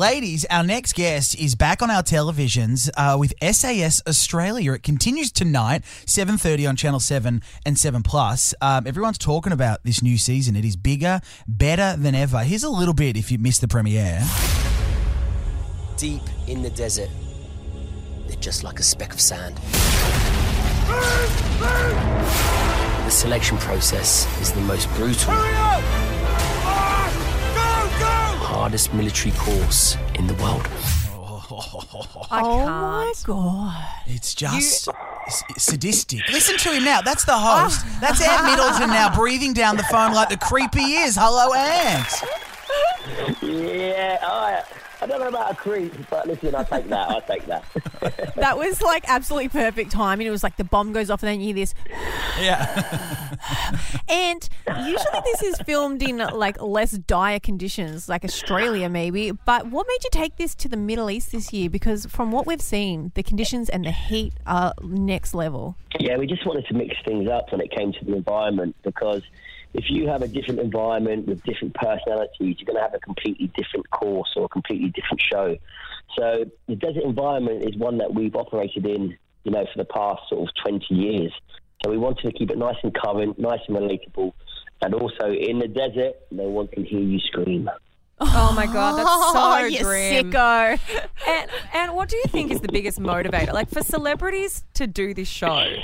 Ladies, our next guest is back on our televisions uh, with SAS Australia. It continues tonight, 7.30 on Channel 7 and 7 Plus. Um, everyone's talking about this new season. It is bigger, better than ever. Here's a little bit if you missed the premiere. Deep in the desert, they're just like a speck of sand. The selection process is the most brutal, hardest military course in the world. I Oh can't. my god. It's just s- sadistic. Listen to him now. That's the host. Ah. That's Ant Middleton now breathing down the phone like the creepy is. Hello, Ant. Yeah, I, I don't know about a creep, but listen, I'll take that. I'll take that. That was like absolutely perfect timing. It was like the bomb goes off and then you hear this. Yeah. And usually this is filmed in like less dire conditions, like Australia maybe. But what made you take this to the Middle East this year? Because from what we've seen, the conditions and the heat are next level. yeah, we just wanted to mix things up when it came to the environment because if you have a different environment with different personalities, you're going to have a completely different course or a completely different show. So the desert environment is one that we've operated in, you know, for the past sort of 20 years. So we wanted to keep it nice and current, nice and relatable. And also in the desert, no one can hear you scream. Oh my god, that's oh, so you grim. sicko. And and what do you think is the biggest motivator? Like for celebrities to do this show.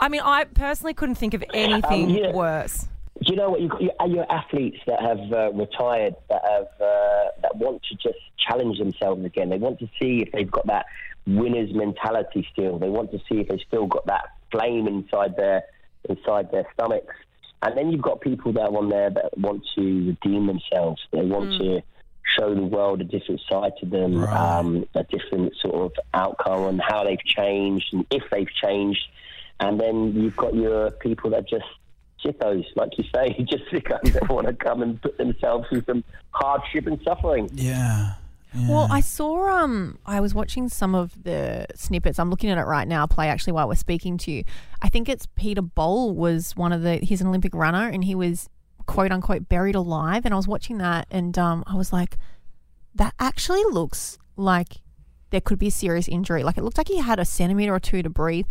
I mean, I personally couldn't think of anything Um, yeah. worse. Do you know what? You've got your, your athletes that have uh, retired that have uh, that want to just challenge themselves again. They want to see if they've got that winner's mentality still. They want to see if they've still got that flame inside their inside their stomachs. And then you've got people that are on there that want to redeem themselves. They want to show the world a different side to them, Right. um, a different sort of outcome on how they've changed and if they've changed. And then you've got your people that just sickos, like you say, just sickos that want to come and put themselves through some hardship and suffering. Yeah. Well, I saw um I was watching some of the snippets. I'm looking at it right now, play actually while we're speaking to you. I think it's Peter Bol was one of the he's an Olympic runner and he was quote unquote buried alive and I was watching that and um I was like that actually looks like there could be a serious injury. Like it looked like he had a centimeter or two to breathe.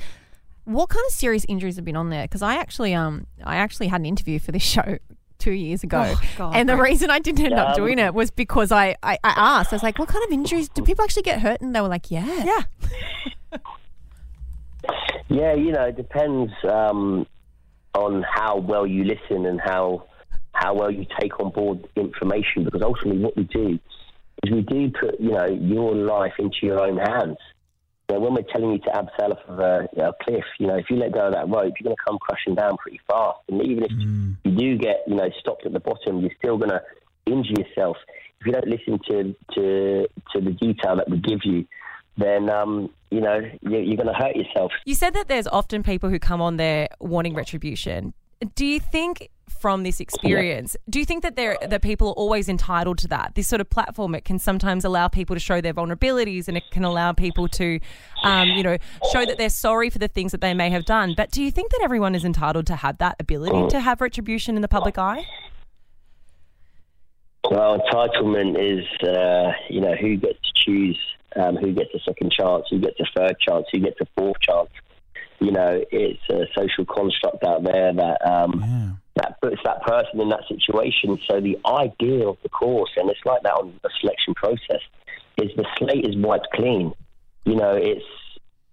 What kind of serious injuries have been on there? Because I actually um I actually had an interview for this show two years ago, Oh, God, and the right. reason I didn't end up Um, doing it was because I, I I asked. I was like, "What kind of injuries do people actually get hurt?" And they were like, "Yeah, Yeah. Yeah, you know, it depends um, on how well you listen and how how well you take on board information. Because ultimately, what we do is we do put you know your life into your own hands. You know, when we're telling you to abseil off of a, you know, a cliff, you know, if you let go of that rope, you're going to come crashing down pretty fast. And even if you do get, you know, stopped at the bottom, you're still going to injure yourself. If you don't listen to, to, to the detail that we give you, then, um, you know, you're, you're going to hurt yourself. You said that there's often people who come on there wanting retribution. Do you think from this experience, do you think that there that people are always entitled to that? This sort of platform it can sometimes allow people to show their vulnerabilities and it can allow people to um, you know, show that they're sorry for the things that they may have done. But do you think that everyone is entitled to have that ability to have retribution in the public eye? Well, entitlement is, uh, you know, who gets to choose um, who gets a second chance, who gets a third chance, who gets a fourth chance. You know, it's a social construct out there that um, that puts that person in that situation. So the idea of the course, and it's like that on the selection process, is the slate is wiped clean. You know, it's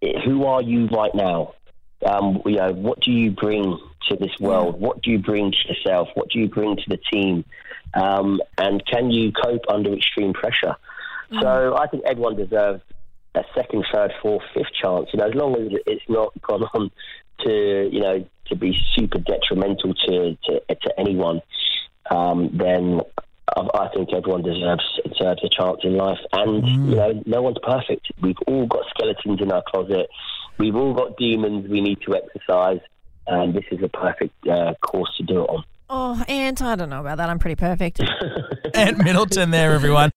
it, who are you right now? Um, you know, what do you bring to this world? What do you bring to yourself? What do you bring to the team? Um, and can you cope under extreme pressure? So I think everyone deserves a second, third, fourth, fifth chance. You know, as long as it's not gone on to you know to be super detrimental to to, to anyone, um, then I, I think everyone deserves deserves a chance in life. And you know, no one's perfect. We've all got skeletons in our closet. We've all got demons we need to exercise. And this is a perfect uh, course to do it on. Oh, and I don't know about that. I'm pretty perfect. Ant Middleton there, everyone.